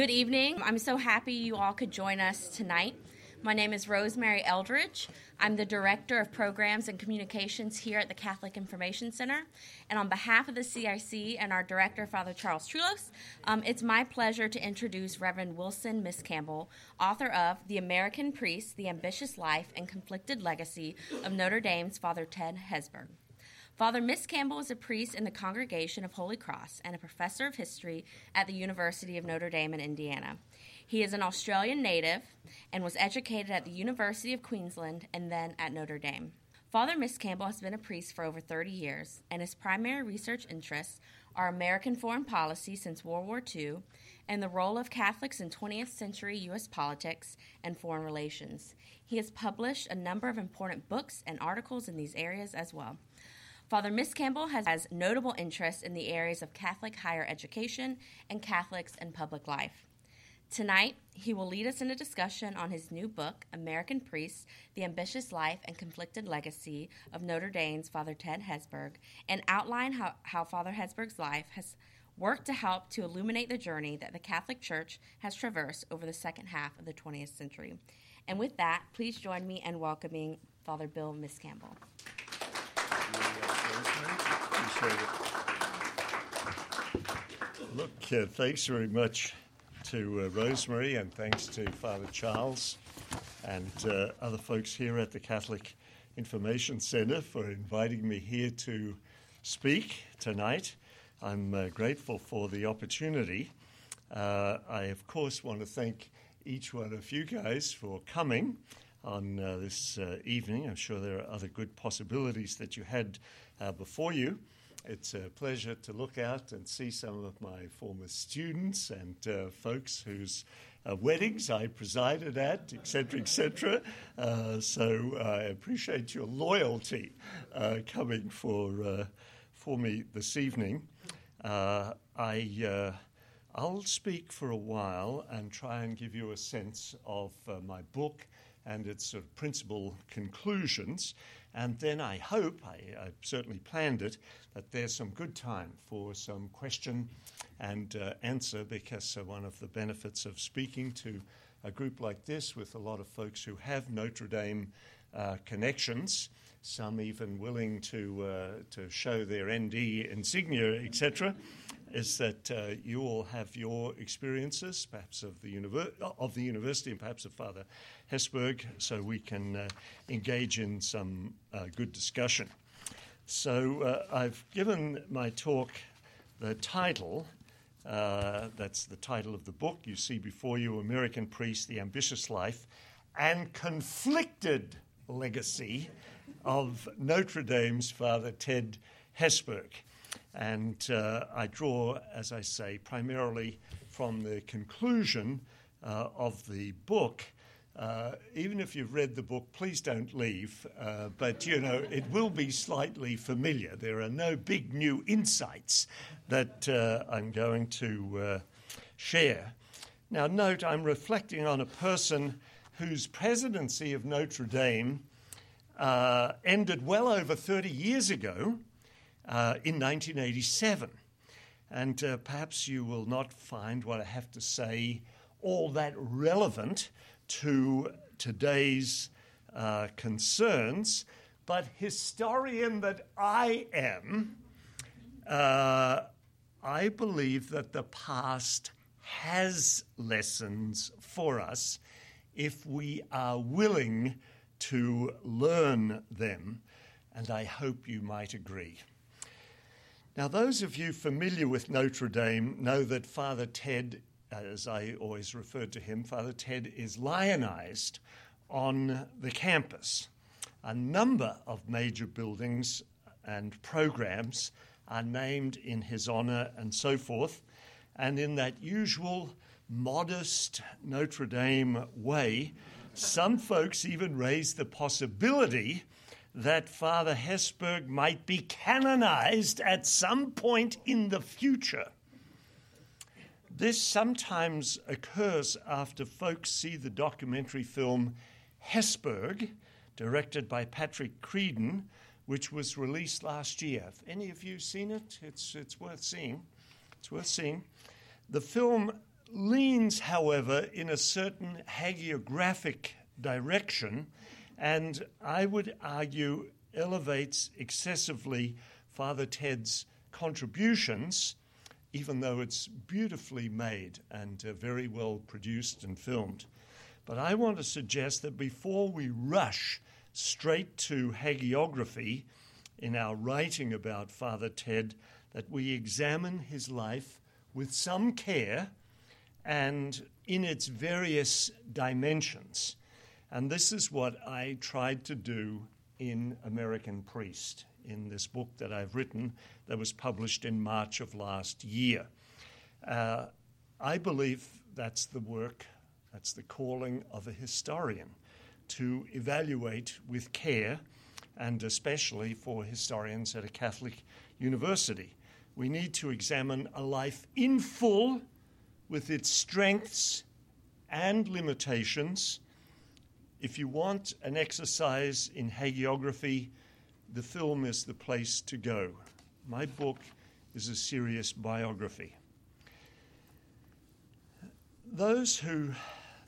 Good evening. I'm so happy you all could join us tonight. My name is Rosemary Eldridge. I'm the Director of Programs and Communications here at the Catholic Information Center. And on behalf of the CIC and our Director, Father Charles Trullols, um, it's my pleasure to introduce Reverend Wilson Miscamble, author of The American Priest, The Ambitious Life and Conflicted Legacy of Notre Dame's Father Ted Hesburgh. Father Miscamble is a priest in the Congregation of Holy Cross and a professor of history at the University of Notre Dame in Indiana. He is an Australian native and was educated at the University of Queensland and then at Notre Dame. Father Miscamble has been a priest for over 30 years, and his primary research interests are American foreign policy since World War II and the role of Catholics in 20th century U.S. politics and foreign relations. He has published a number of important books and articles in these areas as well. Father Miscamble has, notable interests in the areas of Catholic higher education and Catholics and public life. Tonight, he will lead us in a discussion on his new book, American Priests The Ambitious Life and Conflicted Legacy of Notre Dame's Father Ted Hesburgh, and outline how, how Father Hesburgh's life has worked to help to illuminate the journey that the Catholic Church has traversed over the second half of the 20th century. And with that, please join me in welcoming Father Bill Miscamble. Look, uh, thanks very much to uh, Rosemary and thanks to Father Charles and uh, other folks here at the Catholic Information Center for inviting me here to speak tonight. I'm uh, grateful for the opportunity. Uh, I, of course, want to thank each one of you guys for coming on uh, this uh, evening. I'm sure there are other good possibilities that you had before you. It's a pleasure to look out and see some of my former students and uh, folks whose uh, weddings I presided at, etc., etc. Uh, so I appreciate your loyalty uh, coming for uh, for me this evening. Uh, I. I'll speak for a while and try and give you a sense of my book and its sort of principal conclusions. And then I hope, I, I, certainly planned it, that there's some good time for some question and uh, answer because uh, one of the benefits of speaking to a group like this with a lot of folks who have Notre Dame uh, connections, some even willing to, uh, to show their ND insignia, etc., is that uh, you all have your experiences, perhaps of the, univer- of the university and perhaps of Father Hesburgh, so we can uh, engage in some uh, good discussion. So uh, I've given my talk the title. Uh, that's the title of the book you see before you American Priest, The Ambitious Life and Conflicted Legacy of Notre Dame's Father Ted Hesburgh. And uh, I draw, as I say, primarily from the conclusion uh, of the book. Uh, even if you've read the book, please don't leave. Uh, but you know, it will be slightly familiar. There are no big new insights that uh, I'm going to uh, share. Now, note I'm reflecting on a person whose presidency of Notre Dame ended well over 30 years ago uh, in 1987. And uh, perhaps you will not find what I have to say all that relevant to today's uh, concerns, but historian that I am, uh, I believe that the past has lessons for us if we are willing to learn them, and I hope you might agree. Now, those of you familiar with Notre Dame know that Father Ted, uh, as I always referred to him, Father Ted is lionized on the campus. A number of major buildings and programs are named in his honor and so forth. And in that usual modest Notre Dame way, some folks even raise the possibility that Father Hesburgh might be canonized at some point in the future. This sometimes occurs after folks see the documentary film Hesburgh, directed by Patrick Creadon, which was released last year. Have any of you seen it? It's, it's worth seeing. It's worth seeing. The film leans, however, in a certain hagiographic direction, and I would argue elevates excessively Father Ted's contributions, even though it's beautifully made and uh, very well produced and filmed. But I want to suggest that before we rush straight to hagiography in our writing about Father Ted, that we examine his life with some care and in its various dimensions. And this is what I tried to do in American Priest, in this book that I've written that was published in March of last year. Uh, I believe that's the work, that's the calling of a historian to evaluate with care, and especially for historians at a Catholic university. We need to examine a life in full with its strengths and limitations if you want an exercise in hagiography, the film is the place to go. My book is a serious biography. Those who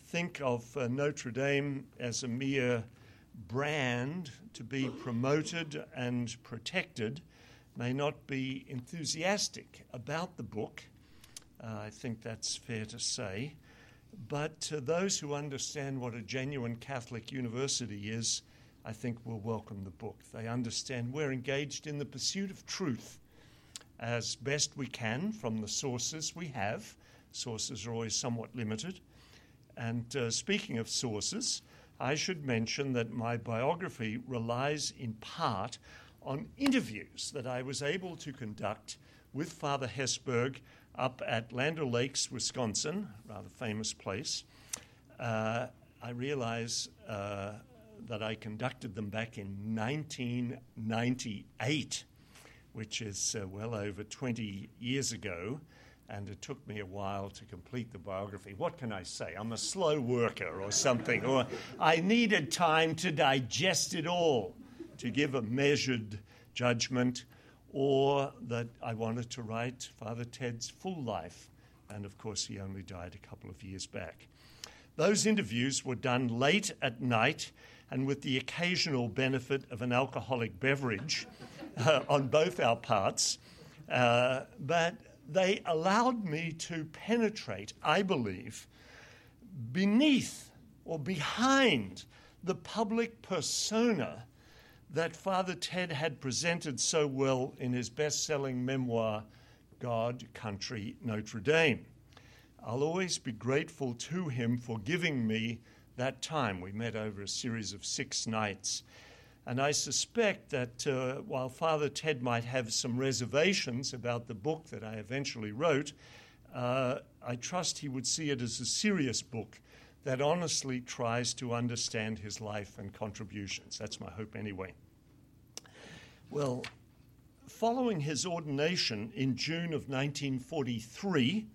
think of uh, Notre Dame as a mere brand to be promoted and protected may not be enthusiastic about the book. Uh, I think that's fair to say. But to those who understand what a genuine Catholic university is, I think will welcome the book. They understand we're engaged in the pursuit of truth as best we can from the sources we have. Sources are always somewhat limited. And uh, speaking of sources, I should mention that my biography relies in part on interviews that I was able to conduct with Father Hesburgh up at Land O'Lakes, Wisconsin, rather famous place. Uh, I realize uh, that I conducted them back in 1998, which is uh, well over 20 years ago, and it took me a while to complete the biography. What can I say? I'm a slow worker or something, or I needed time to digest it all, to give a measured judgment or that I wanted to write Father Ted's full life. And of course, he only died a couple of years back. Those interviews were done late at night and with the occasional benefit of an alcoholic beverage uh, on both our parts. Uh, but they allowed me to penetrate, I believe, beneath or behind the public persona that Father Ted had presented so well in his best selling memoir, God, Country, Notre Dame. I'll always be grateful to him for giving me that time. We met over a series of six nights. And I suspect that uh, while Father Ted might have some reservations about the book that I eventually wrote, uh, I trust he would see it as a serious book that honestly tries to understand his life and contributions. That's my hope, anyway. Well, following his ordination in June of 1943,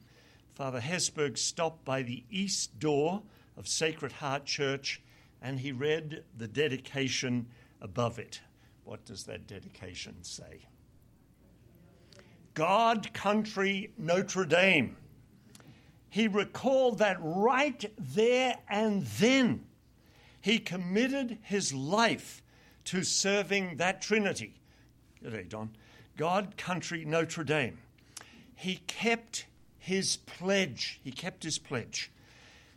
Father Hesburgh stopped by the east door of Sacred Heart Church and he read the dedication above it. What does that dedication say? God, country, Notre Dame he recalled that right there and then he committed his life to serving that Trinity. Good day, Don. God, country, Notre Dame. He kept his pledge. He kept his pledge.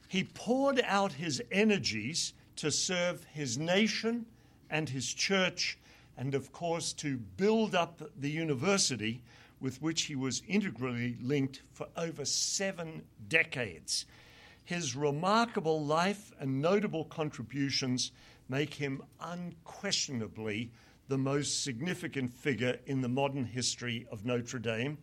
He poured out his energies to serve his nation and his church, and of course, to build up the university with which he was integrally linked for over seven decades. His remarkable life and notable contributions make him unquestionably the most significant figure in the modern history of Notre Dame.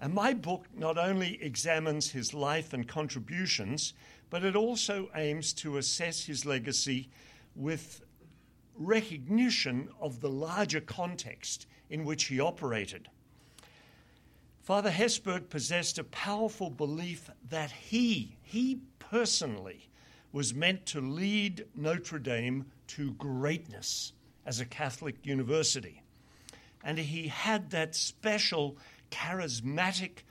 And my book not only examines his life and contributions, but it also aims to assess his legacy with recognition of the larger context in which he operated. Father Hesburgh possessed a powerful belief that he, he personally, was meant to lead Notre Dame to greatness as a Catholic university. And he had that special charismatic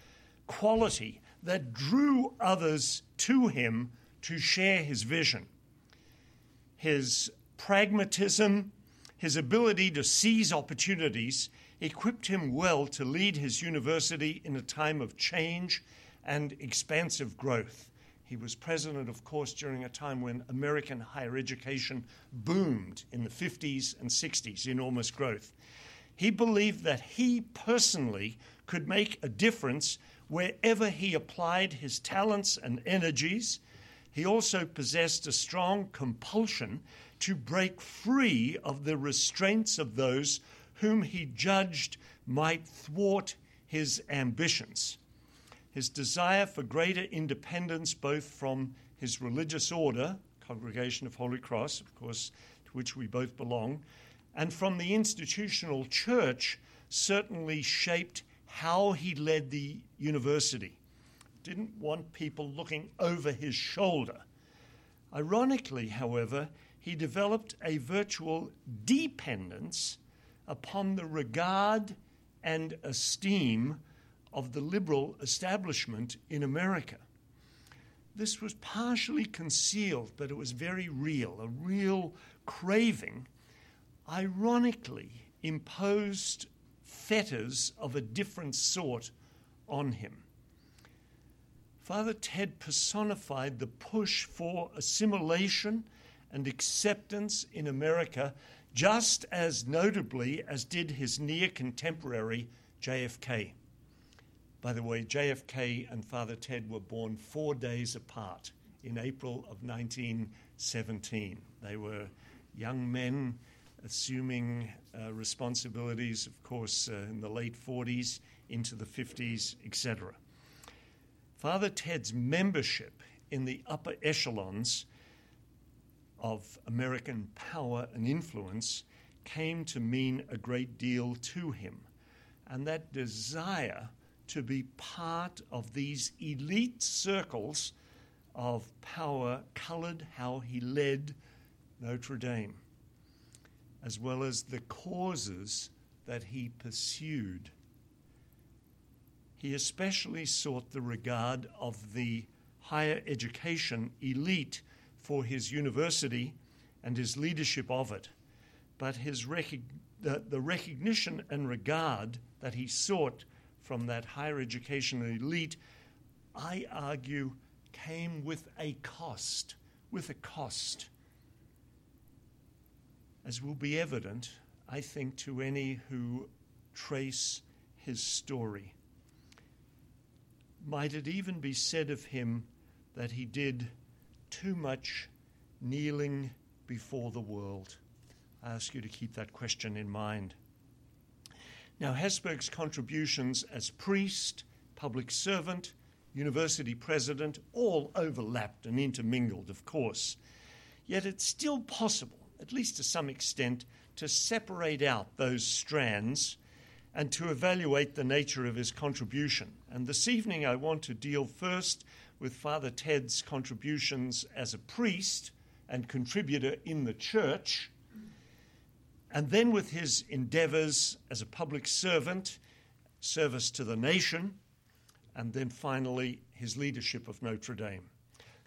quality that drew others to him to share his vision. His pragmatism, his ability to seize opportunities, equipped him well to lead his university in a time of change and expansive growth. He was president, of course, during a time when American higher education boomed in the 50s and 60s, enormous growth. He believed that he personally could make a difference wherever he applied his talents and energies. He also possessed a strong compulsion to break free of the restraints of those whom he judged might thwart his ambitions. His desire for greater independence, both from his religious order, Congregation of Holy Cross, of course, to which we both belong, and from the institutional church, certainly shaped how he led the university. Didn't want people looking over his shoulder. Ironically, however, he developed a virtual dependence upon the regard and esteem of the liberal establishment in America. This was partially concealed, but it was very real, a real craving, ironically imposed fetters of a different sort on him. Father Ted personified the push for assimilation and acceptance in America just as notably as did his near contemporary JFK. By the way, JFK and Father Ted were born four days apart in April of 1917. They were young men assuming uh, responsibilities, of course, uh, in the late 40s into the 50s, etc. Father Ted's membership in the upper echelons of American power and influence came to mean a great deal to him. And that desire to be part of these elite circles of power colored how he led Notre Dame, as well as the causes that he pursued. He especially sought the regard of the higher education elite for his university and his leadership of it, but his rec- the, the recognition and regard that he sought from that higher education elite, I argue, came with a cost. With a cost. As will be evident, I think, to any who trace his story. Might it even be said of him that he did too much kneeling before the world? I ask you to keep that question in mind. Now, Hesburgh's contributions as priest, public servant, university president all overlapped and intermingled, of course. Yet it's still possible, at least to some extent, to separate out those strands and to evaluate the nature of his contribution. And this evening I want to deal first with Father Ted's contributions as a priest and contributor in the church, and then with his endeavors as a public servant, service to the nation, and then finally his leadership of Notre Dame.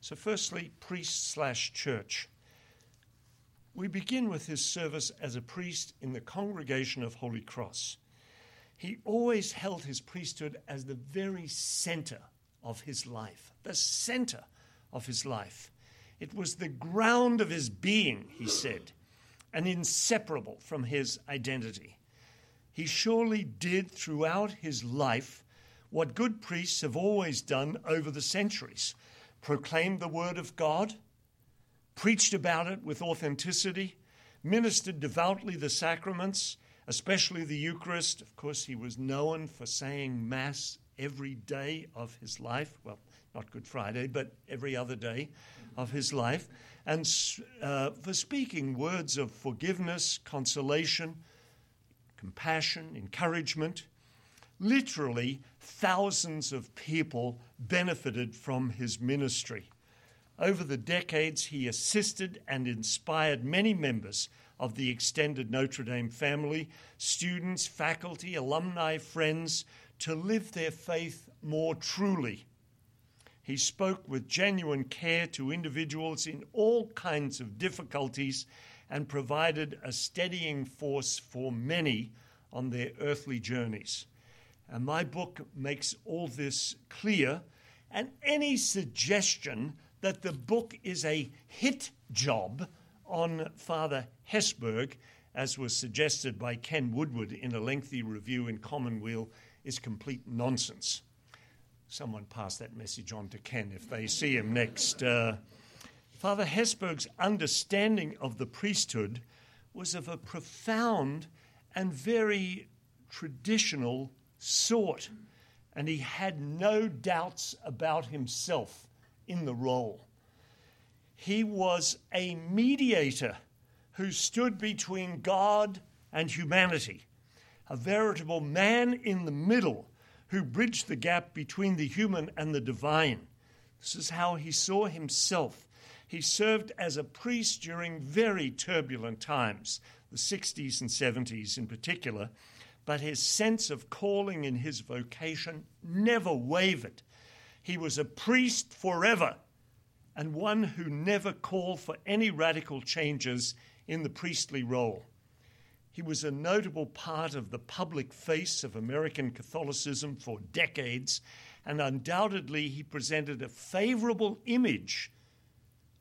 So, firstly, priest slash church. We begin with his service as a priest in the congregation of Holy Cross. He always held his priesthood as the very center of his life, the center of his life. It was the ground of his being, he said, and inseparable from his identity. He surely did throughout his life what good priests have always done over the centuries proclaimed the word of God, preached about it with authenticity, ministered devoutly the sacraments, especially the Eucharist. Of course, he was known for saying Mass every day of his life. Well, not Good Friday, but every other day of his life. And uh, for speaking words of forgiveness, consolation, compassion, encouragement. Literally, thousands of people benefited from his ministry. Over the decades, he assisted and inspired many members of the extended Notre Dame family, students, faculty, alumni, friends, to live their faith more truly He spoke with genuine care to individuals in all kinds of difficulties and provided a steadying force for many on their earthly journeys. And my book makes all this clear. And any suggestion that the book is a hit job on Father Hesburgh, as was suggested by Ken Woodward in a lengthy review in Commonweal, is complete nonsense. Someone pass that message on to Ken if they see him next. Uh, Father Hesburgh's understanding of the priesthood was of a profound and very traditional sort, and he had no doubts about himself in the role. He was a mediator who stood between God and humanity, a veritable man in the middle who bridged the gap between the human and the divine. This is how he saw himself. He served as a priest during very turbulent times, the 60s and 70s in particular, but his sense of calling in his vocation never wavered. He was a priest forever and one who never called for any radical changes in the priestly role. He was a notable part of the public face of American Catholicism for decades, and undoubtedly he presented a favorable image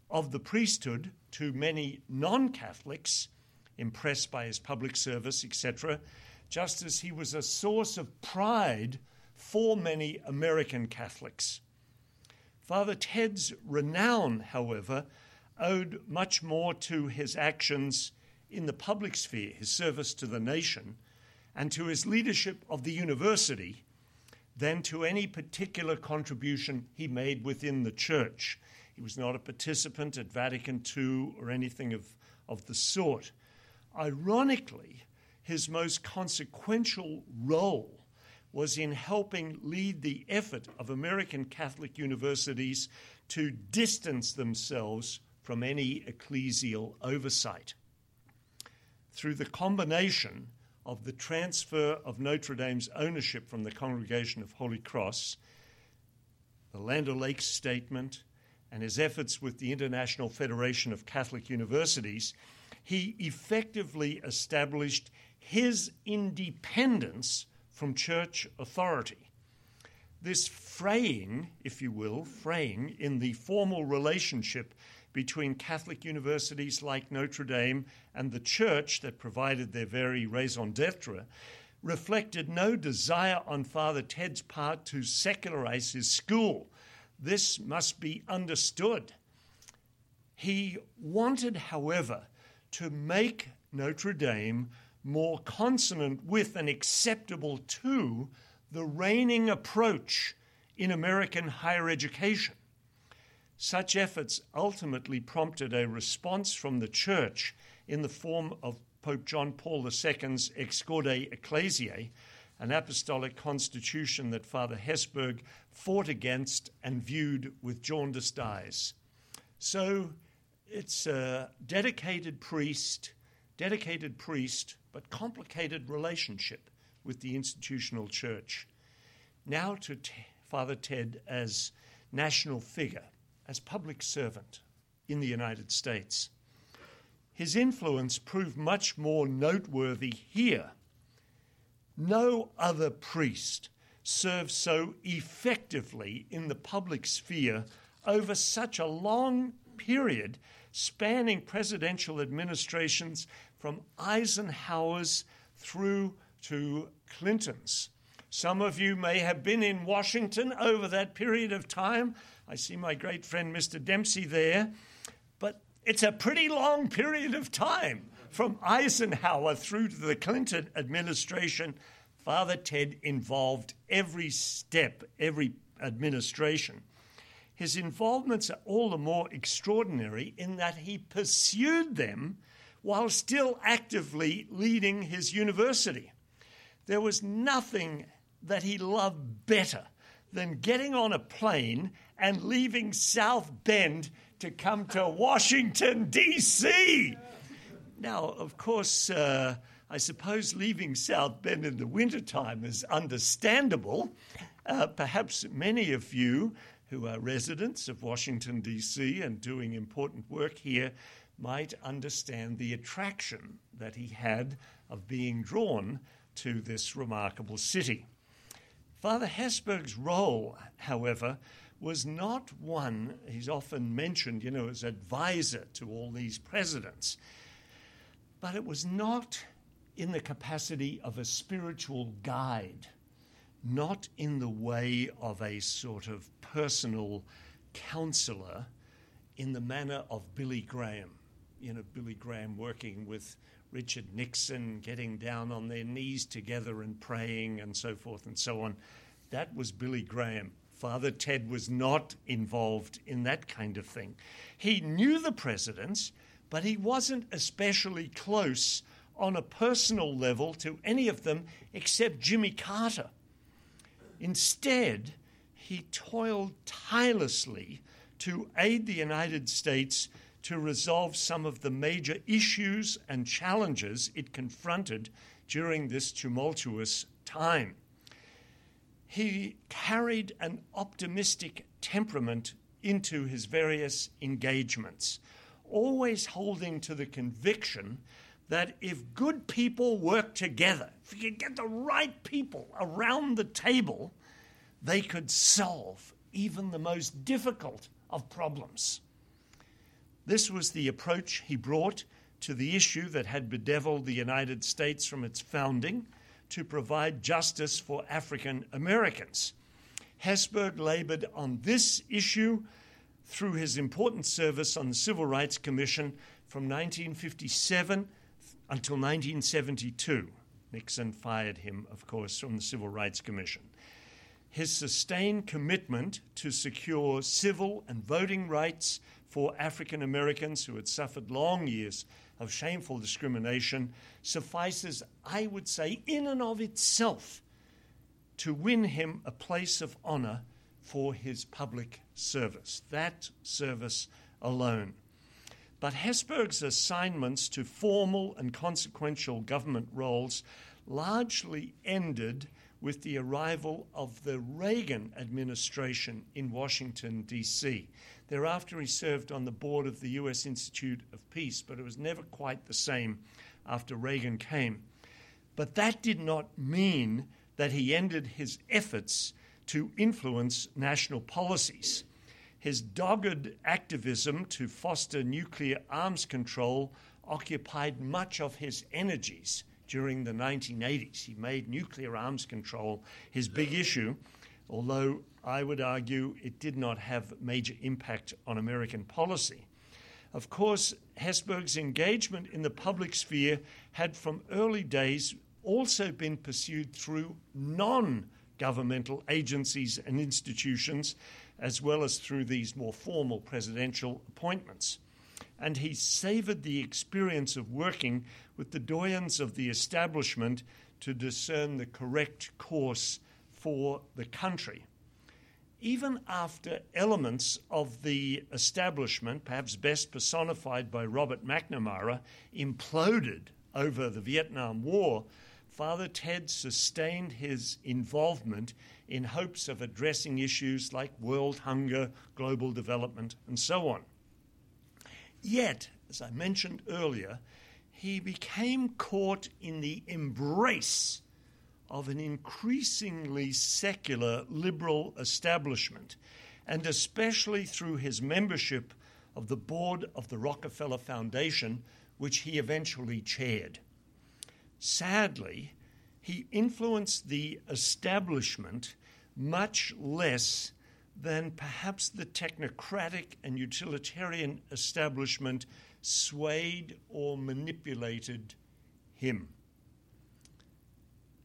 of the priesthood to many non Catholics, impressed by his public service, etc., just as he was a source of pride for many American Catholics. Father Ted's renown, however, owed much more to his actions in the public sphere, his service to the nation, and to his leadership of the university than to any particular contribution he made within the church. He was not a participant at Vatican II or anything of, of the sort. Ironically, his most consequential role was in helping lead the effort of American Catholic universities to distance themselves from any ecclesial oversight. Through the combination of the transfer of Notre Dame's ownership from the Congregation of Holy Cross, the Land O'Lakes Statement, and his efforts with the International Federation of Catholic Universities, he effectively established his independence from church authority. This fraying, if you will, fraying in the formal relationship between Catholic universities like Notre Dame and the church that provided their very raison d'etre reflected no desire on Father Ted's part to secularize his school. This must be understood. He wanted, however, to make Notre Dame more consonant with and acceptable to the reigning approach in American higher education. Such efforts ultimately prompted a response from the Church in the form of Pope John Paul II's Ex Corde Ecclesiae, an apostolic constitution that Father Hesburgh fought against and viewed with jaundiced eyes. So it's a dedicated priest, dedicated priest but complicated relationship with the institutional church. Now to T- Father Ted as national figure, as public servant in the United States. His influence proved much more noteworthy here. No other priest served so effectively in the public sphere over such a long period, spanning presidential administrations from Eisenhower's through to Clinton's. Some of you may have been in Washington over that period of time. I see my great friend Mr. Dempsey there. But it's a pretty long period of time from Eisenhower through to the Clinton administration. Father Ted involved every step, every administration. His involvements are all the more extraordinary in that he pursued them while still actively leading his university. There was nothing that he loved better than getting on a plane and leaving South Bend to come to Washington, D.C. Now, of course, uh, I suppose leaving South Bend in the wintertime is understandable. Uh, perhaps many of you who are residents of Washington, D.C., and doing important work here might understand the attraction that he had of being drawn to this remarkable city. Father Hesburgh's role, however, was not one he's often mentioned, you know, as advisor to all these presidents, but it was not in the capacity of a spiritual guide, not in the way of a sort of personal counselor in the manner of Billy Graham. You know, Billy Graham working with Richard Nixon, getting down on their knees together and praying and so forth and so on. That was Billy Graham. Father Ted was not involved in that kind of thing. He knew the presidents, but he wasn't especially close on a personal level to any of them except Jimmy Carter. Instead, he toiled tirelessly to aid the United States to resolve some of the major issues and challenges it confronted during this tumultuous time he carried an optimistic temperament into his various engagements, always holding to the conviction that if good people work together, if you get the right people around the table, they could solve even the most difficult of problems. This was the approach he brought to the issue that had bedeviled the United States from its founding to provide justice for African Americans. Hesburgh labored on this issue through his important service on the Civil Rights Commission from 1957 until 1972. Nixon fired him, of course, from the Civil Rights Commission. His sustained commitment to secure civil and voting rights for African Americans who had suffered long years of shameful discrimination suffices, I would say, in and of itself to win him a place of honor for his public service. That service alone. But Hesburgh's assignments to formal and consequential government roles largely ended with the arrival of the Reagan administration in Washington, D.C. Thereafter, he served on the board of the U.S. Institute of Peace, but it was never quite the same after Reagan came. But that did not mean that he ended his efforts to influence national policies. His dogged activism to foster nuclear arms control occupied much of his energies during the 1980s. He made nuclear arms control his big issue, although I would argue it did not have major impact on American policy. Of course, Hesburgh's engagement in the public sphere had from early days also been pursued through non governmental agencies and institutions, as well as through these more formal presidential appointments. And he savored the experience of working with the doyens of the establishment to discern the correct course for the country even after elements of the establishment, perhaps best personified by Robert McNamara, imploded over the Vietnam War, Father Ted sustained his involvement in hopes of addressing issues like world hunger, global development, and so on. Yet, as I mentioned earlier, he became caught in the embrace of an increasingly secular liberal establishment, and especially through his membership of the board of the Rockefeller Foundation, which he eventually chaired. Sadly, he influenced the establishment much less than perhaps the technocratic and utilitarian establishment swayed or manipulated him.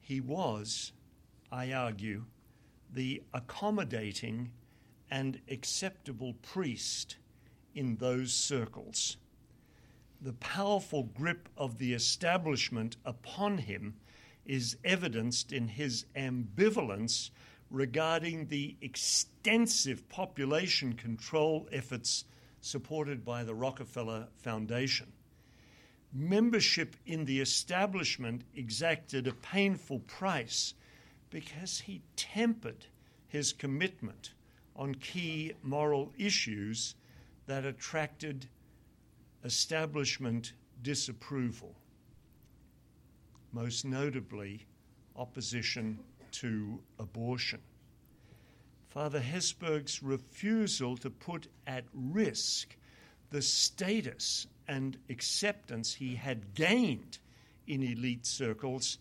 He was, I argue, the accommodating and acceptable priest in those circles. The powerful grip of the establishment upon him is evidenced in his ambivalence regarding the extensive population control efforts supported by the Rockefeller Foundation membership in the establishment exacted a painful price because he tempered his commitment on key moral issues that attracted establishment disapproval, most notably opposition to abortion. Father Hesburgh's refusal to put at risk the status and acceptance he had gained in elite circles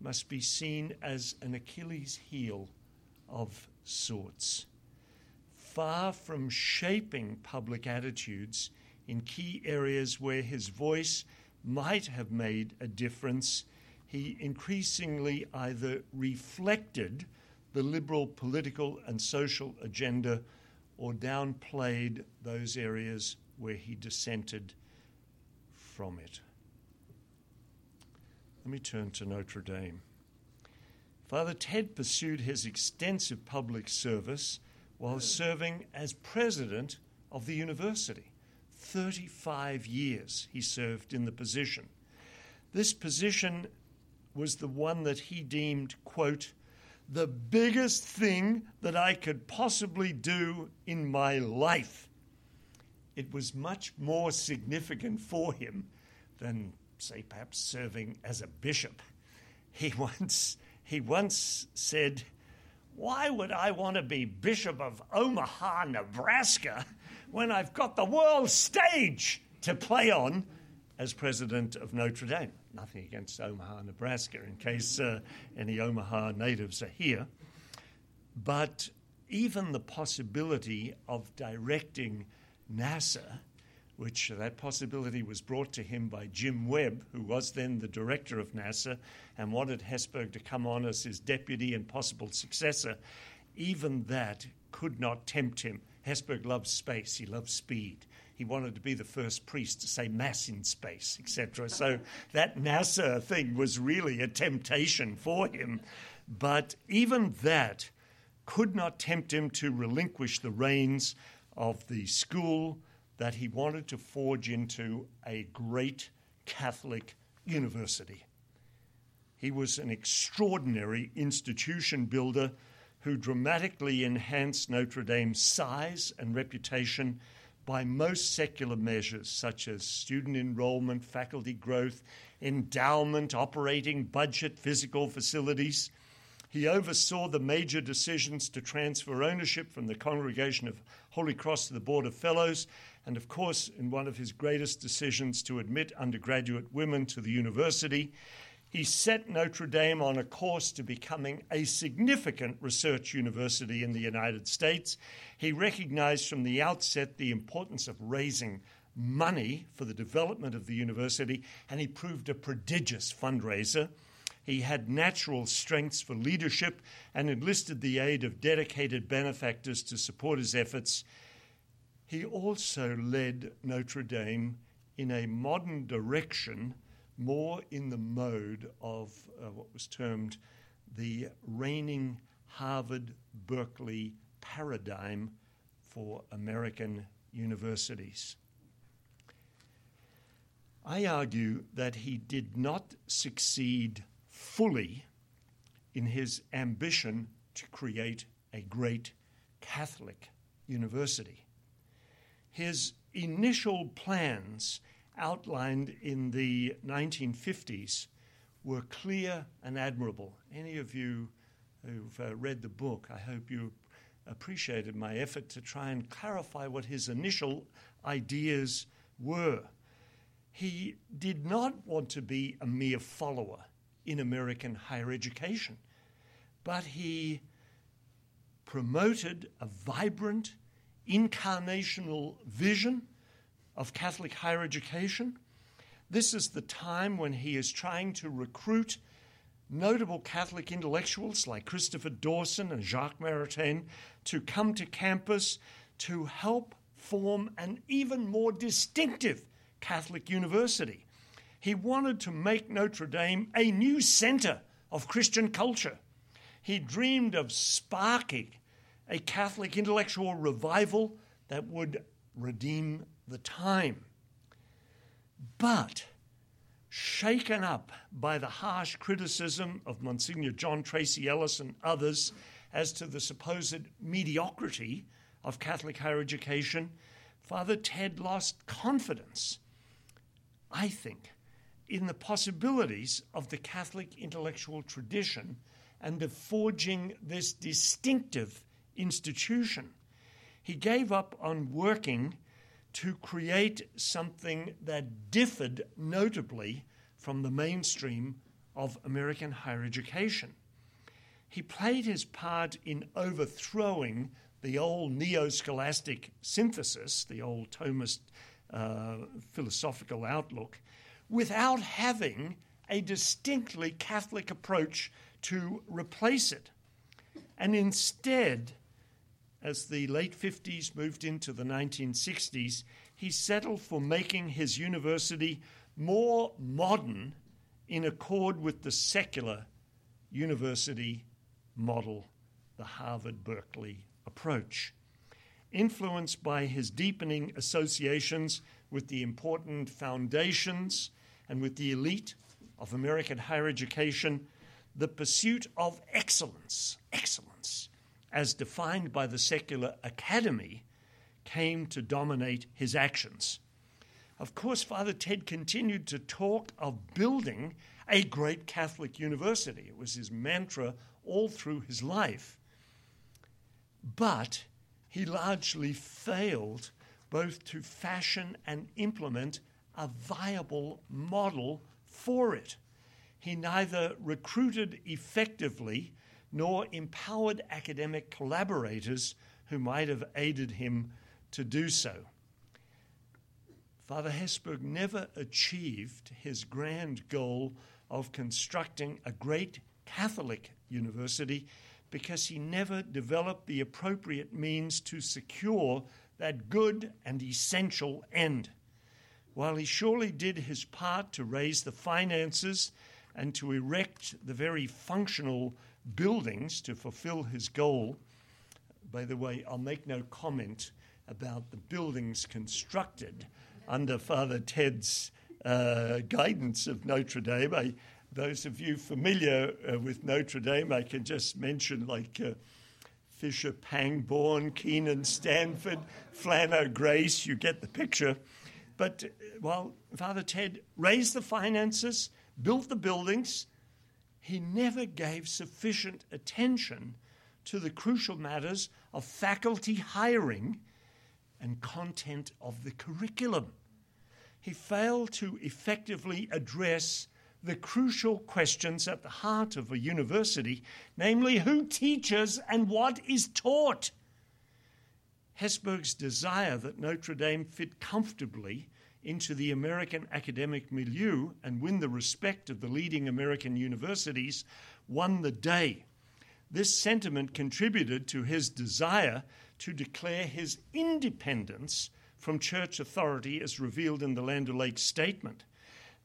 must be seen as an Achilles heel of sorts. Far from shaping public attitudes in key areas where his voice might have made a difference, he increasingly either reflected the liberal political and social agenda or downplayed those areas where he dissented from it. Let me turn to Notre Dame. Father Ted pursued his extensive public service while serving as president of the university. 35 years he served in the position. This position was the one that he deemed, quote, the biggest thing that I could possibly do in my life. It was much more significant for him than, say, perhaps serving as a bishop. He once, he once said, Why would I want to be Bishop of Omaha, Nebraska, when I've got the world stage to play on as president of Notre Dame? Nothing against Omaha, Nebraska, in case uh, any Omaha natives are here. But even the possibility of directing NASA, which that possibility was brought to him by Jim Webb, who was then the director of NASA and wanted Hesburgh to come on as his deputy and possible successor, even that could not tempt him. Hesburgh loved space, he loved speed he wanted to be the first priest to say mass in space, etc. So that NASA thing was really a temptation for him. But even that could not tempt him to relinquish the reins of the school that he wanted to forge into a great Catholic university. He was an extraordinary institution builder who dramatically enhanced Notre Dame's size and reputation by most secular measures, such as student enrollment, faculty growth, endowment, operating budget, physical facilities. He oversaw the major decisions to transfer ownership from the Congregation of Holy Cross to the Board of Fellows, and of course, in one of his greatest decisions to admit undergraduate women to the university. He set Notre Dame on a course to becoming a significant research university in the United States. He recognized from the outset the importance of raising money for the development of the university, and he proved a prodigious fundraiser. He had natural strengths for leadership and enlisted the aid of dedicated benefactors to support his efforts. He also led Notre Dame in a modern direction more in the mode of uh, what was termed the reigning Harvard Berkeley paradigm for American universities. I argue that he did not succeed fully in his ambition to create a great Catholic university. His initial plans outlined in the 1950s were clear and admirable. Any of you who've uh, read the book, I hope you appreciated my effort to try and clarify what his initial ideas were. He did not want to be a mere follower in American higher education, but he promoted a vibrant, incarnational vision of Catholic higher education. This is the time when he is trying to recruit notable Catholic intellectuals like Christopher Dawson and Jacques Maritain to come to campus to help form an even more distinctive Catholic university. He wanted to make Notre Dame a new center of Christian culture. He dreamed of sparking a Catholic intellectual revival that would redeem the time. But shaken up by the harsh criticism of Monsignor John Tracy Ellis and others, as to the supposed mediocrity of Catholic higher education, Father Ted lost confidence, I think, in the possibilities of the Catholic intellectual tradition and of forging this distinctive institution. He gave up on working to create something that differed notably from the mainstream of American higher education. He played his part in overthrowing the old neo scholastic synthesis, the old Thomist uh, philosophical outlook, without having a distinctly Catholic approach to replace it. And instead, as the late 50s moved into the 1960s, he settled for making his university more modern in accord with the secular university model, the Harvard Berkeley approach. Influenced by his deepening associations with the important foundations and with the elite of American higher education, the pursuit of excellence, excellence, as defined by the secular academy, came to dominate his actions. Of course, Father Ted continued to talk of building a great Catholic university. It was his mantra all through his life. But he largely failed both to fashion and implement a viable model for it. He neither recruited effectively nor empowered academic collaborators who might have aided him to do so. Father Hesburgh never achieved his grand goal of constructing a great Catholic university because he never developed the appropriate means to secure that good and essential end. While he surely did his part to raise the finances and to erect the very functional buildings to fulfill his goal, by the way, I'll make no comment about the buildings constructed under Father Ted's uh, guidance of Notre Dame. I, those of you familiar uh, with Notre Dame, I can just mention like uh, Fisher Pangborn, Keenan Stanford, Flanner Grace, you get the picture. But uh, while Father Ted raised the finances, built the buildings, he never gave sufficient attention to the crucial matters of faculty hiring and content of the curriculum. He failed to effectively address the crucial questions at the heart of a university, namely who teaches and what is taught. Hesburgh's desire that Notre Dame fit comfortably into the American academic milieu and win the respect of the leading American universities won the day. This sentiment contributed to his desire to declare his independence from church authority as revealed in the Land O'Lakes statement.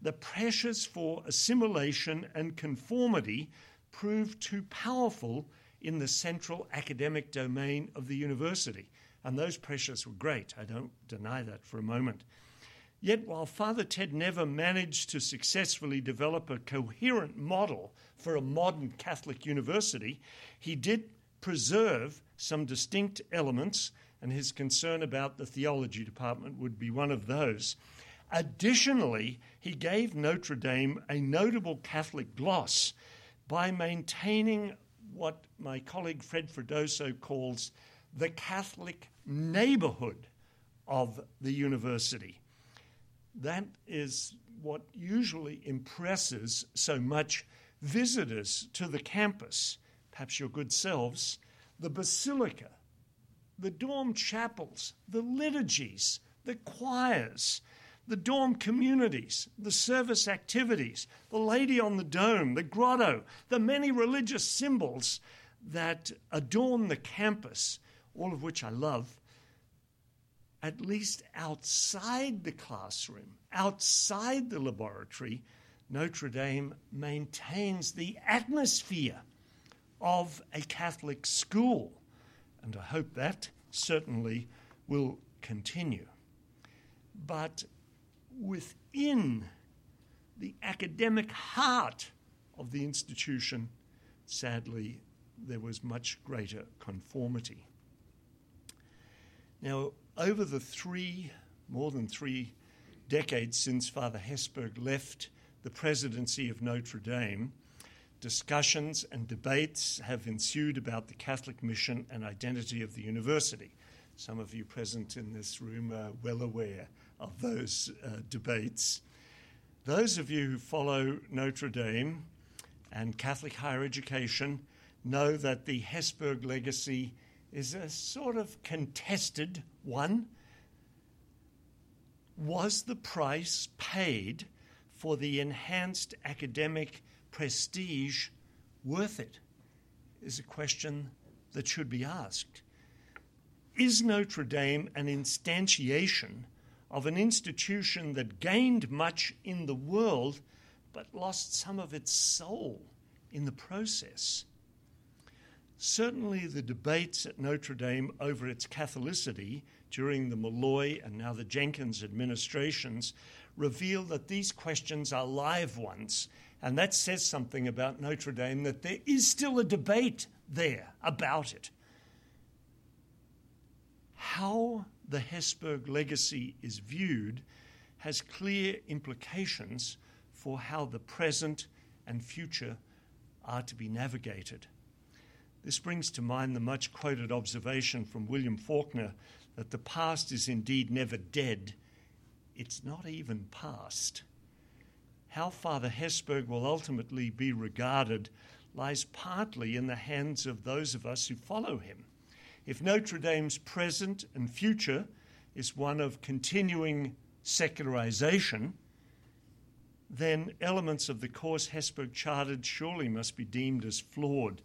The pressures for assimilation and conformity proved too powerful in the central academic domain of the university. And those pressures were great. I don't deny that for a moment. Yet, while Father Ted never managed to successfully develop a coherent model for a modern Catholic university, he did preserve some distinct elements, and his concern about the theology department would be one of those. Additionally, he gave Notre Dame a notable Catholic gloss by maintaining what my colleague Fred Freddoso calls the Catholic neighborhood of the university. That is what usually impresses so much visitors to the campus, perhaps your good selves, the basilica, the dorm chapels, the liturgies, the choirs, the dorm communities, the service activities, the Lady on the Dome, the grotto, the many religious symbols that adorn the campus, all of which I love, at least outside the classroom, outside the laboratory, Notre Dame maintains the atmosphere of a Catholic school. And I hope that certainly will continue. But within the academic heart of the institution, sadly, there was much greater conformity. Now, over the three, more than three decades since Father Hesburgh left the presidency of Notre Dame, discussions and debates have ensued about the Catholic mission and identity of the university. Some of you present in this room are well aware of those uh, debates. Those of you who follow Notre Dame and Catholic higher education know that the Hesburgh legacy is a sort of contested one. Was the price paid for the enhanced academic prestige worth it? Is a question that should be asked. Is Notre Dame an instantiation of an institution that gained much in the world but lost some of its soul in the process? Certainly, the debates at Notre Dame over its Catholicity during the Malloy and now the Jenkins administrations reveal that these questions are live ones. And that says something about Notre Dame that there is still a debate there about it. How the Hesburgh legacy is viewed has clear implications for how the present and future are to be navigated. This brings to mind the much quoted observation from William Faulkner that the past is indeed never dead, it's not even past. How Father Hesburgh will ultimately be regarded lies partly in the hands of those of us who follow him. If Notre Dame's present and future is one of continuing secularization, then elements of the course Hesburgh charted surely must be deemed as flawed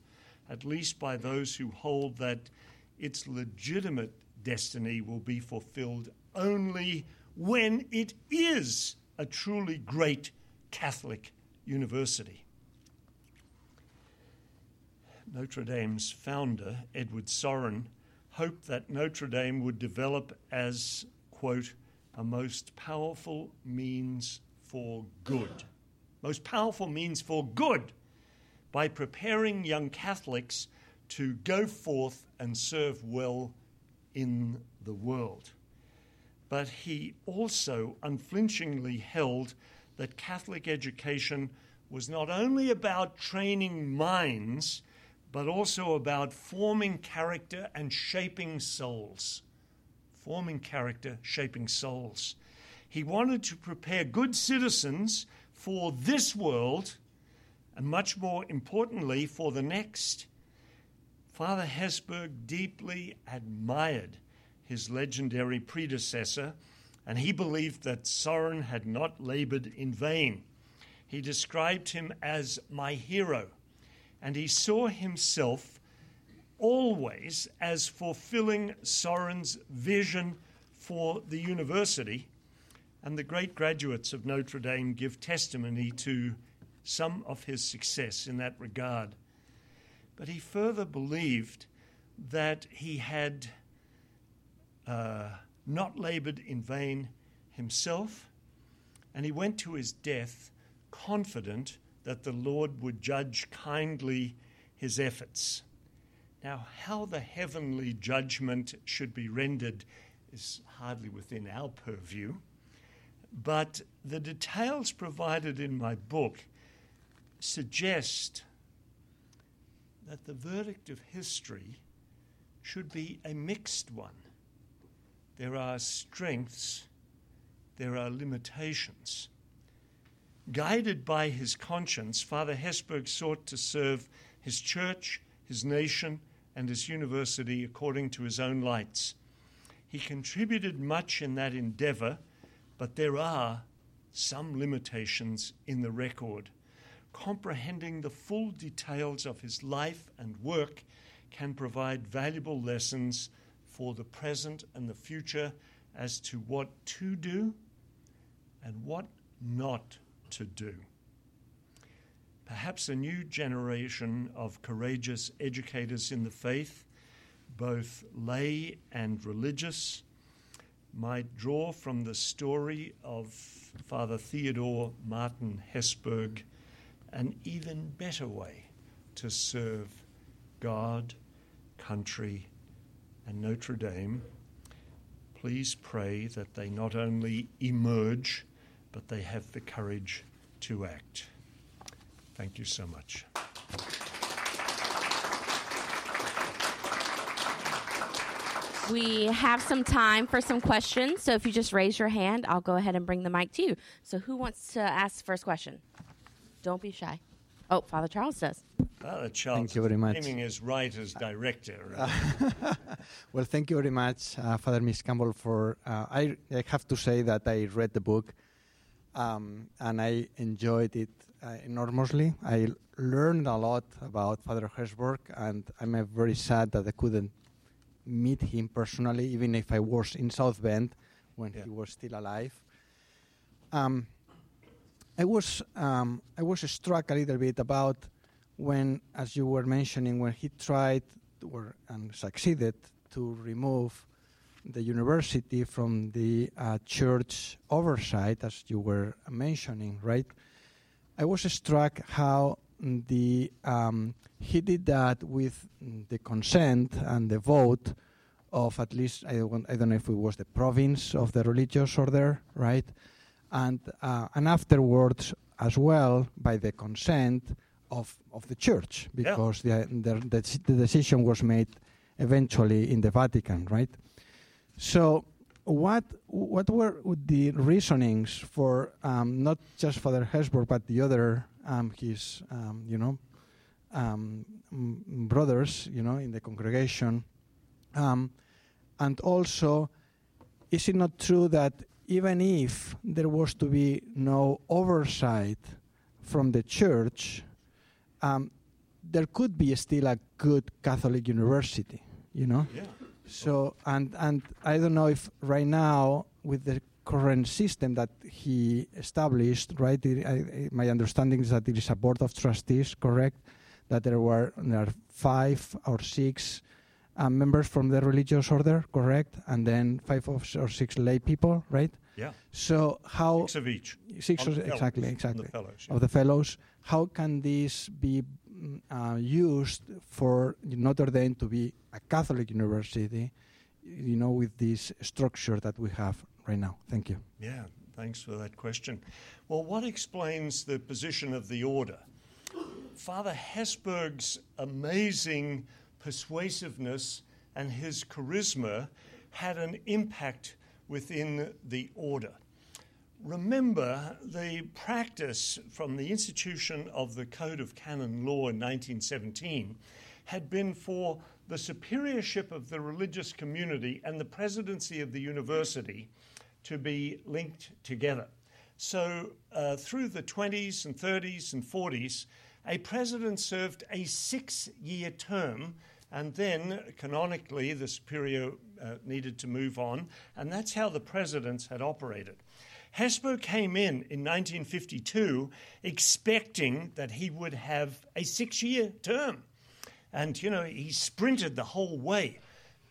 at least by those who hold that its legitimate destiny will be fulfilled only when it is a truly great Catholic university. Notre Dame's founder, Edward Sorin, hoped that Notre Dame would develop as, quote, a most powerful means for good. Most powerful means for good by preparing young Catholics to go forth and serve well in the world. But he also unflinchingly held that Catholic education was not only about training minds, but also about forming character and shaping souls. Forming character, shaping souls. He wanted to prepare good citizens for this world and much more importantly, for the next. Father Hesburgh deeply admired his legendary predecessor, and he believed that Sorin had not labored in vain. He described him as my hero, and he saw himself always as fulfilling Sorin's vision for the university. And the great graduates of Notre Dame give testimony to some of his success in that regard. But he further believed that he had uh, not labored in vain himself, and he went to his death confident that the Lord would judge kindly his efforts. Now, how the heavenly judgment should be rendered is hardly within our purview, but the details provided in my book suggest that the verdict of history should be a mixed one. There are strengths, there are limitations. Guided by his conscience, Father Hesburgh sought to serve his church, his nation, and his university according to his own lights. He contributed much in that endeavor, but there are some limitations in the record comprehending the full details of his life and work can provide valuable lessons for the present and the future as to what to do and what not to do. Perhaps a new generation of courageous educators in the faith, both lay and religious, might draw from the story of Father Theodore Martin Hesburgh an even better way to serve God, country, and Notre Dame, please pray that they not only emerge, but they have the courage to act. Thank you so much. We have some time for some questions, so if you just raise your hand, I'll go ahead and bring the mic to you. So, who wants to ask the first question? Don't be shy. Oh, Father Charles does. Father Charles, Thank you very much. Naming his right as director. well, thank you very much, uh, Father Miscamble. For uh, I, I have to say that I read the book, um, and I enjoyed it uh, enormously. I learned a lot about Father Hesburgh, and I'm uh, very sad that I couldn't meet him personally, even if I was in South Bend when Yeah. he was still alive. Um, I was um, I was struck a little bit about when, as you were mentioning, when he tried to, or, and succeeded to remove the university from the uh, church oversight, as you were mentioning, right? I was struck how the um, he did that with the consent and the vote of at least I don't, I don't know if it was the province of the religious order, right? And uh, and afterwards as well by the consent of of the church because the, the the the decision was made eventually in the Vatican, right? So what what were the reasonings for um, not just Father Hesburgh but the other um, his um, you know um, brothers you know in the congregation, um, and also is it not true that even if there was to be no oversight from the church, um, there could be still a good Catholic university, you know? yeah. So, and, and I don't know if right now, with the current system that he established, right, it, I, my understanding is that it is a board of trustees, correct? That there were there are five or six uh, members from the religious order, correct? And then five of, or six lay people, right? Yeah. So how Six of each. six On or, the fellows, exactly exactly The fellows. yeah. of the fellows. How can this be uh, used for Notre Dame to be a Catholic university? You know, with this structure that we have right now. Thank you. Yeah, thanks for that question. Well, what explains the position of the order? Father Hesburgh's amazing persuasiveness and his charisma had an impact within the order. Remember, the practice from the institution of the Code of Canon Law in 1917 had been for the superiorship of the religious community and the presidency of the university to be linked together. So, uh, through the 20s and 30s and 40s, a president served a six year term, and then canonically the superior uh, needed to move on, and that's how the presidents had operated. Hesburgh came in in 1952 expecting that he would have a six year term. And, you know, he sprinted the whole way.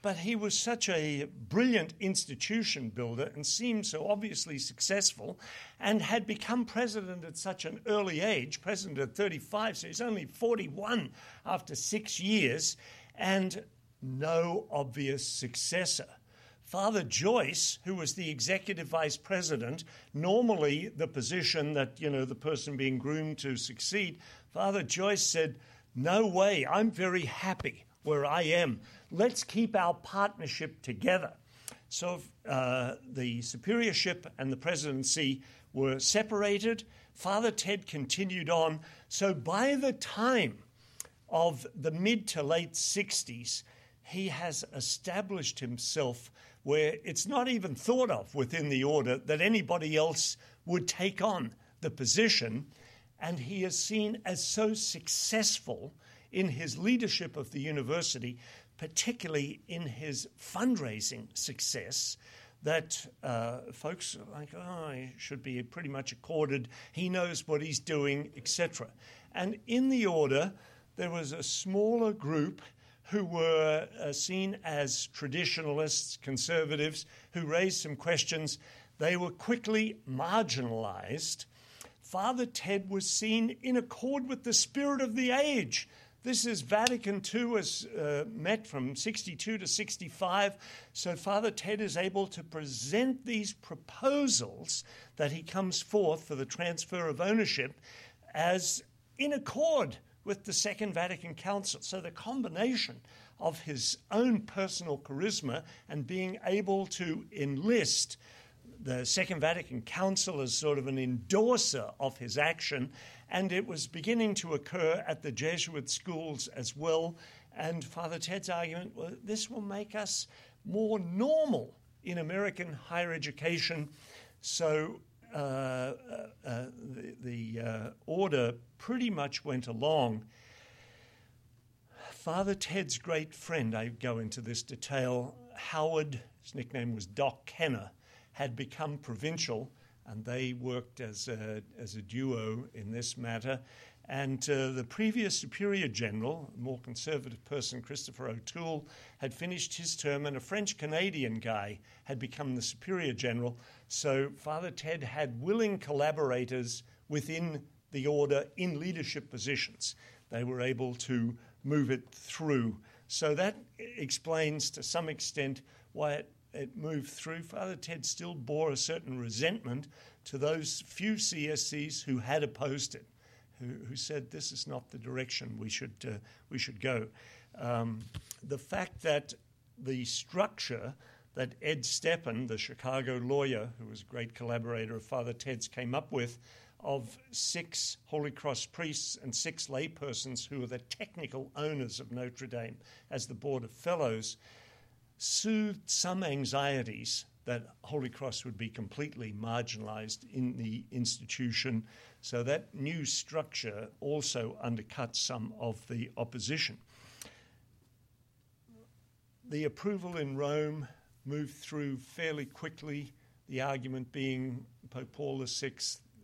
But he was such a brilliant institution builder and seemed so obviously successful and had become president at such an early age, president at 35, so he's only 41 after six years, and no obvious successor. Father Joyce, who was the executive vice president, normally the position that, you know, the person being groomed to succeed, Father Joyce said, No way, I'm very happy where I am. Let's keep our partnership together. So uh, the superiorship and the presidency were separated. Father Ted continued on. So by the time of the mid to late 60s, he has established himself where it's not even thought of within the order that anybody else would take on the position. And he is seen as so successful in his leadership of the university, particularly in his fundraising success, that uh, folks are like, oh, he should be pretty much accorded. He knows what he's doing, etc. And in the order, there was a smaller group who were uh, seen as traditionalists, conservatives, who raised some questions. They were quickly marginalized. Father Ted was seen in accord with the spirit of the age This is Vatican II was uh, met from 62 to 65. So Father Ted is able to present these proposals that he comes forth for the transfer of ownership as in accord with the Second Vatican Council. So the combination of his own personal charisma and being able to enlist the Second Vatican Council as sort of an endorser of his action, and it was beginning to occur at the Jesuit schools as well. And Father Ted's argument was this will make us more normal in American higher education. So Uh, uh, uh, the, the uh, order pretty much went along. Father Ted's great friend, I go into this detail, Howard, his nickname was Doc Kenna, had become provincial, and they worked as a, as a duo in this matter. And uh, the previous Superior General, a more conservative person, Christopher O'Toole, had finished his term, and a French Canadian guy had become the Superior General. So Father Ted had willing collaborators within the order in leadership positions. They were able to move it through. So that explains to some extent why it it moved through, Father Ted still bore a certain resentment to those few CSCs who had opposed it, who, who said this is not the direction we should, uh, we should go. Um, the fact that the structure that Ed Stephan, the Chicago lawyer, who was a great collaborator of Father Ted's, came up with of six Holy Cross priests and six laypersons who are the technical owners of Notre Dame as the Board of Fellows soothed some anxieties that Holy Cross would be completely marginalized in the institution. So that new structure also undercut some of the opposition. The approval in Rome moved through fairly quickly. The argument being Pope Paul VI,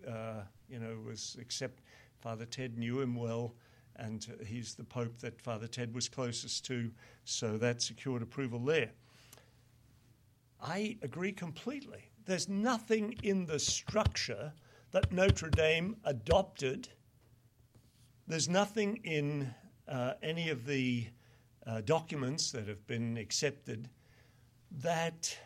uh, you know, was except Father Ted knew him well and he's the Pope that Father Ted was closest to, so that secured approval there. I agree completely. There's nothing in the structure that Notre Dame adopted. There's nothing in uh, any of the uh, documents that have been accepted that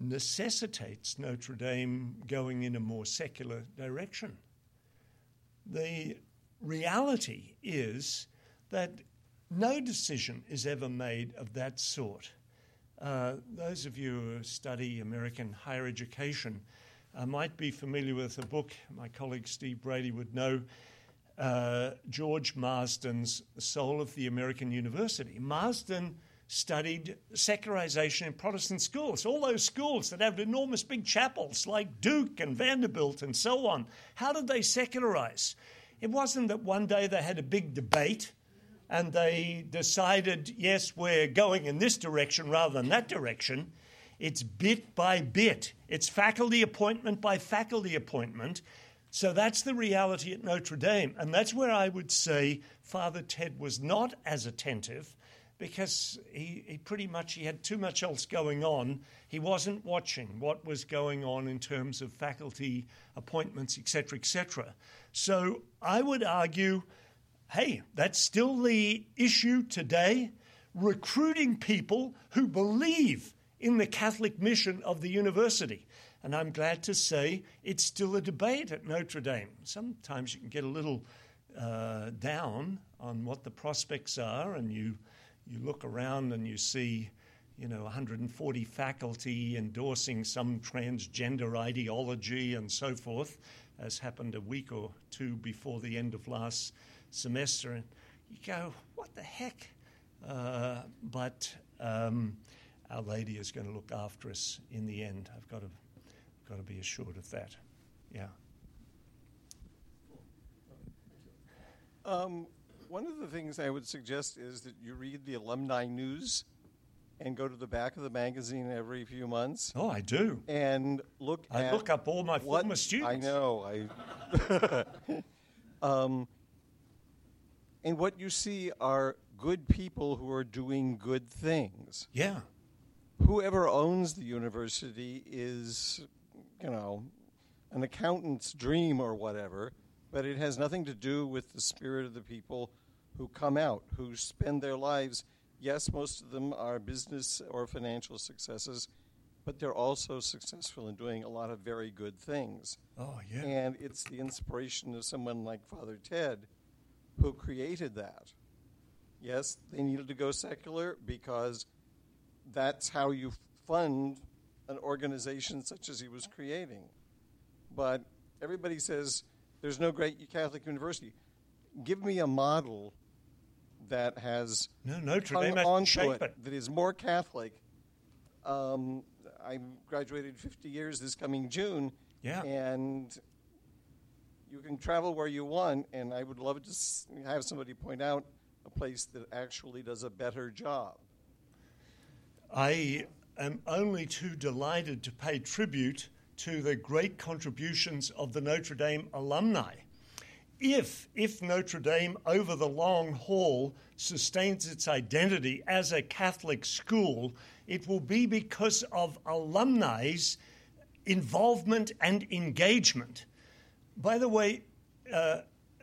necessitates Notre Dame going in a more secular direction. The reality is that no decision is ever made of that sort. Uh, those of you who study American higher education uh, might be familiar with a book my colleague Steve Brady would know. Uh, George Marsden's Soul of the American University. Marsden studied secularization in Protestant schools, all those schools that have enormous big chapels like Duke and Vanderbilt and so on. How did they secularize? It wasn't that one day they had a big debate and they decided, yes, we're going in this direction rather than that direction. It's bit by bit, it's faculty appointment by faculty appointment. So that's the reality at Notre Dame. And that's where I would say Father Ted was not as attentive because he, he pretty much he had too much else going on. He wasn't watching what was going on in terms of faculty appointments, etc., etc. So I would argue, hey, that's still the issue today. Recruiting people who believe in the Catholic mission of the university. And I'm glad to say it's still a debate at Notre Dame. Sometimes you can get a little uh, down on what the prospects are, and you you look around and you see, you know, 140 faculty endorsing some transgender ideology and so forth, as happened a week or two before the end of last semester. And you go, what the heck? Uh, but um, Our Lady is going to look after us in the end. I've got to, got to be assured of that. Yeah. Um, one of the things I would suggest is that you read the alumni news and go to the back of the magazine every few months Oh, I do. and look I look up all my what former students. I know. I um, and what you see are good people who are doing good things. Yeah. Whoever owns the university is, you know, an accountant's dream or whatever. but it has nothing to do with the spirit of the people who come out, who spend their lives. Yes, most of them are business or financial successes, but they're also successful in doing a lot of very good things. Oh, yeah. And it's the inspiration of someone like Father Ted who created that. Yes, they needed to go secular because that's how you fund an organization such as he was creating. But everybody says there's no great Catholic university. Give me a model that has No, Notre Dame onto it, it. that is more Catholic. Um, I graduated 50 years this coming June, Yeah. and you can travel where you want. And I would love to have somebody point out a place that actually does a better job. I am only too delighted to pay tribute to the great contributions of the Notre Dame alumni. If, if Notre Dame over the long haul sustains its identity as a Catholic school, it will be because of alumni's involvement and engagement. By the way, uh,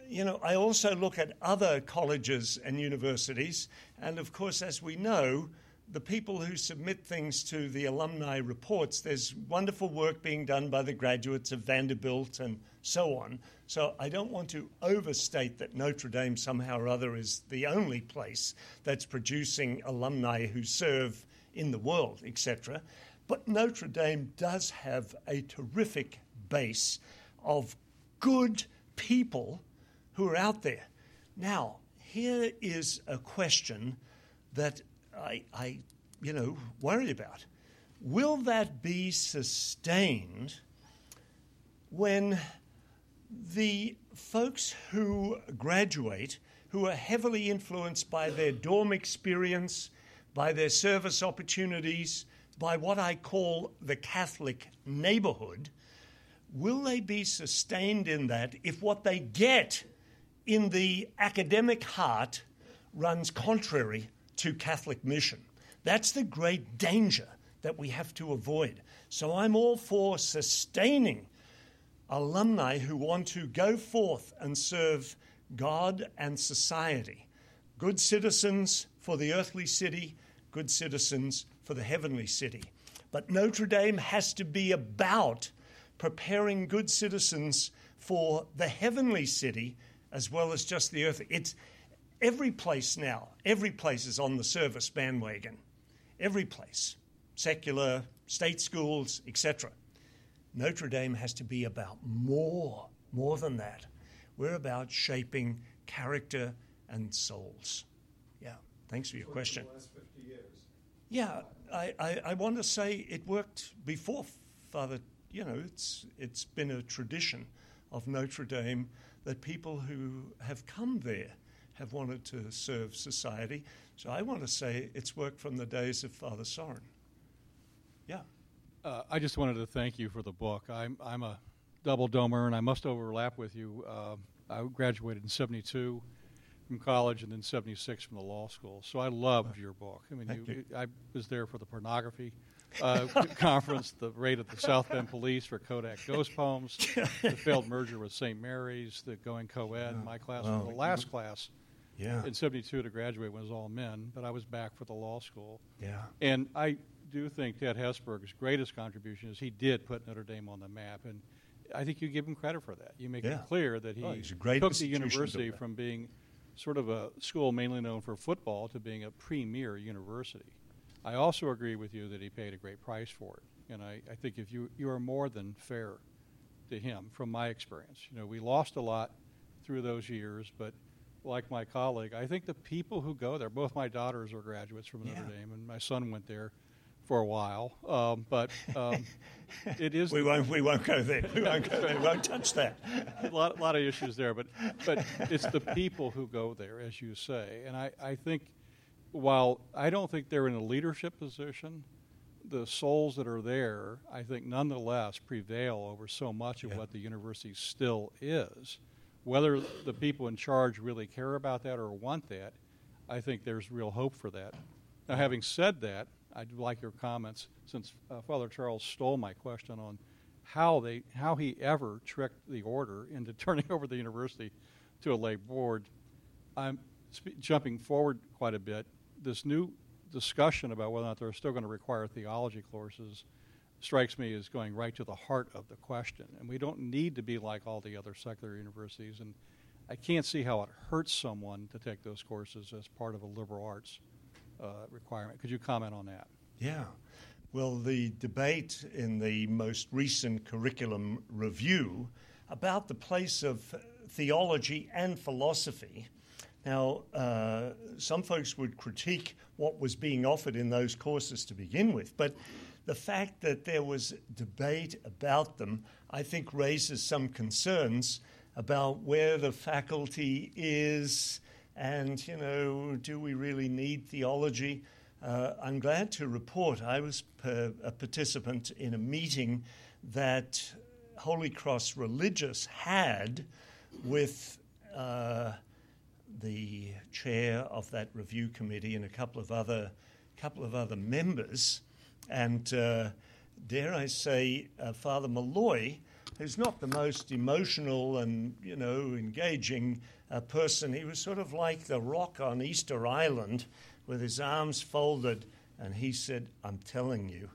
you know, I also look at other colleges and universities, and of course, as we know, the people who submit things to the alumni reports, there's wonderful work being done by the graduates of Vanderbilt and so on. So I don't want to overstate that Notre Dame somehow or other is the only place that's producing alumni who serve in the world, etc. But Notre Dame does have a terrific base of good people who are out there. Now, here is a question that I, I you know, worry about. Will that be sustained when the folks who graduate, who are heavily influenced by their dorm experience, by their service opportunities, by what I call the Catholic neighborhood, will they be sustained in that if what they get in the academic heart runs contrary to Catholic mission? That's the great danger that we have to avoid. So I'm all for sustaining alumni who want to go forth and serve God and society. Good citizens for the earthly city, good citizens for the heavenly city. But Notre Dame has to be about preparing good citizens for the heavenly city as well as just the earth. It's every place now, every place is on the service bandwagon. Every place, secular, state schools, etc. Notre Dame has to be about more, more than that. We're about shaping character and souls. Yeah, thanks for your question. Yeah, I, I, I want to say it worked before Father. You know, it's it's been a tradition of Notre Dame that people who have come there have wanted to serve society. So I want to say it's worked from the days of Father Sorin. Yeah. Uh, I just wanted to thank you for the book. I'm, I'm a double domer, and I must overlap with you. Uh, I graduated in 72 from college and then 76 from the law school. So I loved your book. I mean, you, you. I was there for the pornography uh, conference, the raid at the South Bend Police for Kodak Ghost Poems, the failed merger with St. Mary's, the going co-ed. My class Wow. was the last class Yeah. in 72 to graduate when it was all men, but I was back for the law school. Yeah. And I do think Ted Hesburgh's greatest contribution is he did put Notre Dame on the map, and I think you give him credit for that. You make Yeah. it clear that he Oh, took the university from being sort of a school mainly known for football to being a premier university. I also agree with you that he paid a great price for it, and I, I think if you you are more than fair to him from my experience. You know, we lost a lot through those years, but like my colleague, I think the people who go there, both my daughters were graduates from Notre Yeah. Dame, and my son went there for a while. Um, but um, it is We won't, we won't go there. We won't go there. We won't touch that. a lot, lot of issues there, but but it's the people who go there, as you say, and I, I think while I don't think they're in a leadership position, the souls that are there, I think nonetheless prevail over so much of Yeah. what the university still is. Whether the people in charge really care about that or want that, I think there's real hope for that. Now, having said that, I'd like your comments, since uh, Father Charles stole my question on how they how he ever tricked the order into turning over the university to a lay board. I'm sp- jumping forward quite a bit. This new discussion about whether or not they're still going to require theology courses strikes me as going right to the heart of the question. And we don't need to be like all the other secular universities. And I can't see how it hurts someone to take those courses as part of a liberal arts uh, requirement. Could you comment on that? Yeah. Well, the debate in the most recent curriculum review about the place of theology and philosophy. Now, uh, some folks would critique what was being offered in those courses to begin with, but the fact that there was debate about them, I think, raises some concerns about where the faculty is and, you know, do we really need theology? Uh, I'm glad to report I was per, a participant in a meeting that Holy Cross Religious had with uh, the chair of that review committee and a couple of other couple of other members, and uh, dare I say, uh, Father Malloy, who's not the most emotional and you know engaging uh, person. He was sort of like the rock on Easter Island with his arms folded, and he said, I'm telling you,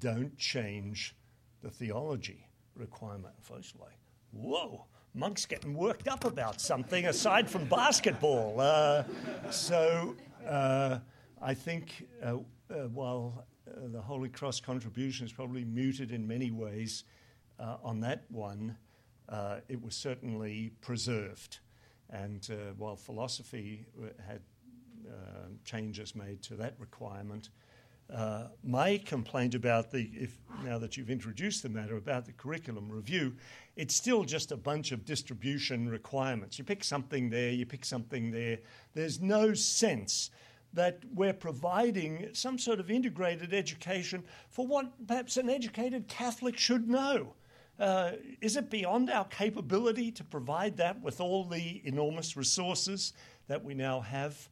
don't change the theology requirement. Folks like, whoa, Monk's getting worked up about something aside from basketball. Uh, so uh, I think uh, uh while uh, the Holy Cross contribution is probably muted in many ways on that one, it was certainly preserved. And while philosophy had changes made to that requirement. Uh, my complaint about the, if now that you've introduced the matter about the curriculum review, it's still just a bunch of distribution requirements. You pick something there, you pick something there. There's no sense that we're providing some sort of integrated education for what perhaps an educated Catholic should know. Uh, is it beyond our capability to provide that with all the enormous resources that we now have?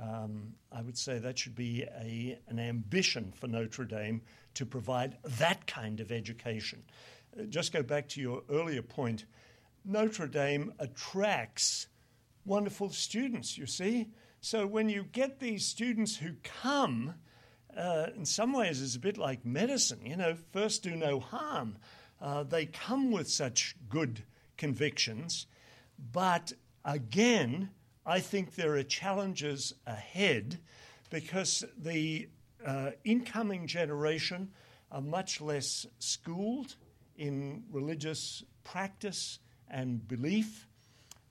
Um, I would say that should be a, an ambition for Notre Dame to provide that kind of education. Uh, just go back to your earlier point Notre Dame attracts wonderful students, you see. So when you get these students who come, uh, in some ways it's a bit like medicine, you know, first do no harm. Uh, they come with such good convictions, but again, I think there are challenges ahead because the uh, incoming generation are much less schooled in religious practice and belief.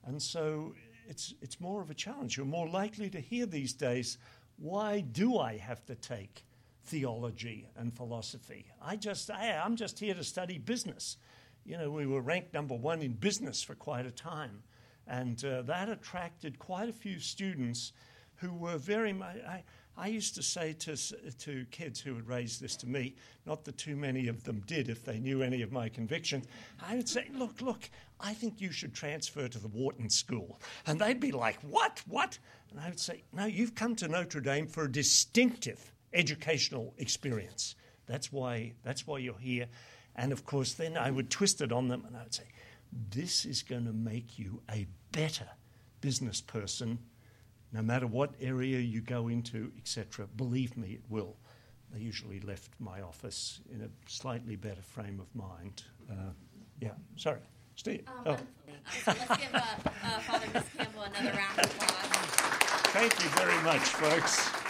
And so it's, it's more of a challenge. You're more likely to hear these days, why do I have to take theology and philosophy? I just, I, I'm just here to study business. You know, we were ranked number one in business for quite a time. And uh, that attracted quite a few students who were very much. I, I used to say to, to kids who would raise this to me, not that too many of them did if they knew any of my convictions, I would say, Look, look, I think you should transfer to the Wharton School. And they'd be like, What? What? And I would say, No, you've come to Notre Dame for a distinctive educational experience. That's why, that's why you're here. And of course, then I would twist it on them and I would say, this is going to make you a better business person no matter what area you go into, etc. Believe me, it will. They usually left my office in a slightly better frame of mind. Uh, yeah, sorry. Steve. Um, oh. so let's give uh, uh, Father Miss Campbell another round of applause. Thank you very much, folks.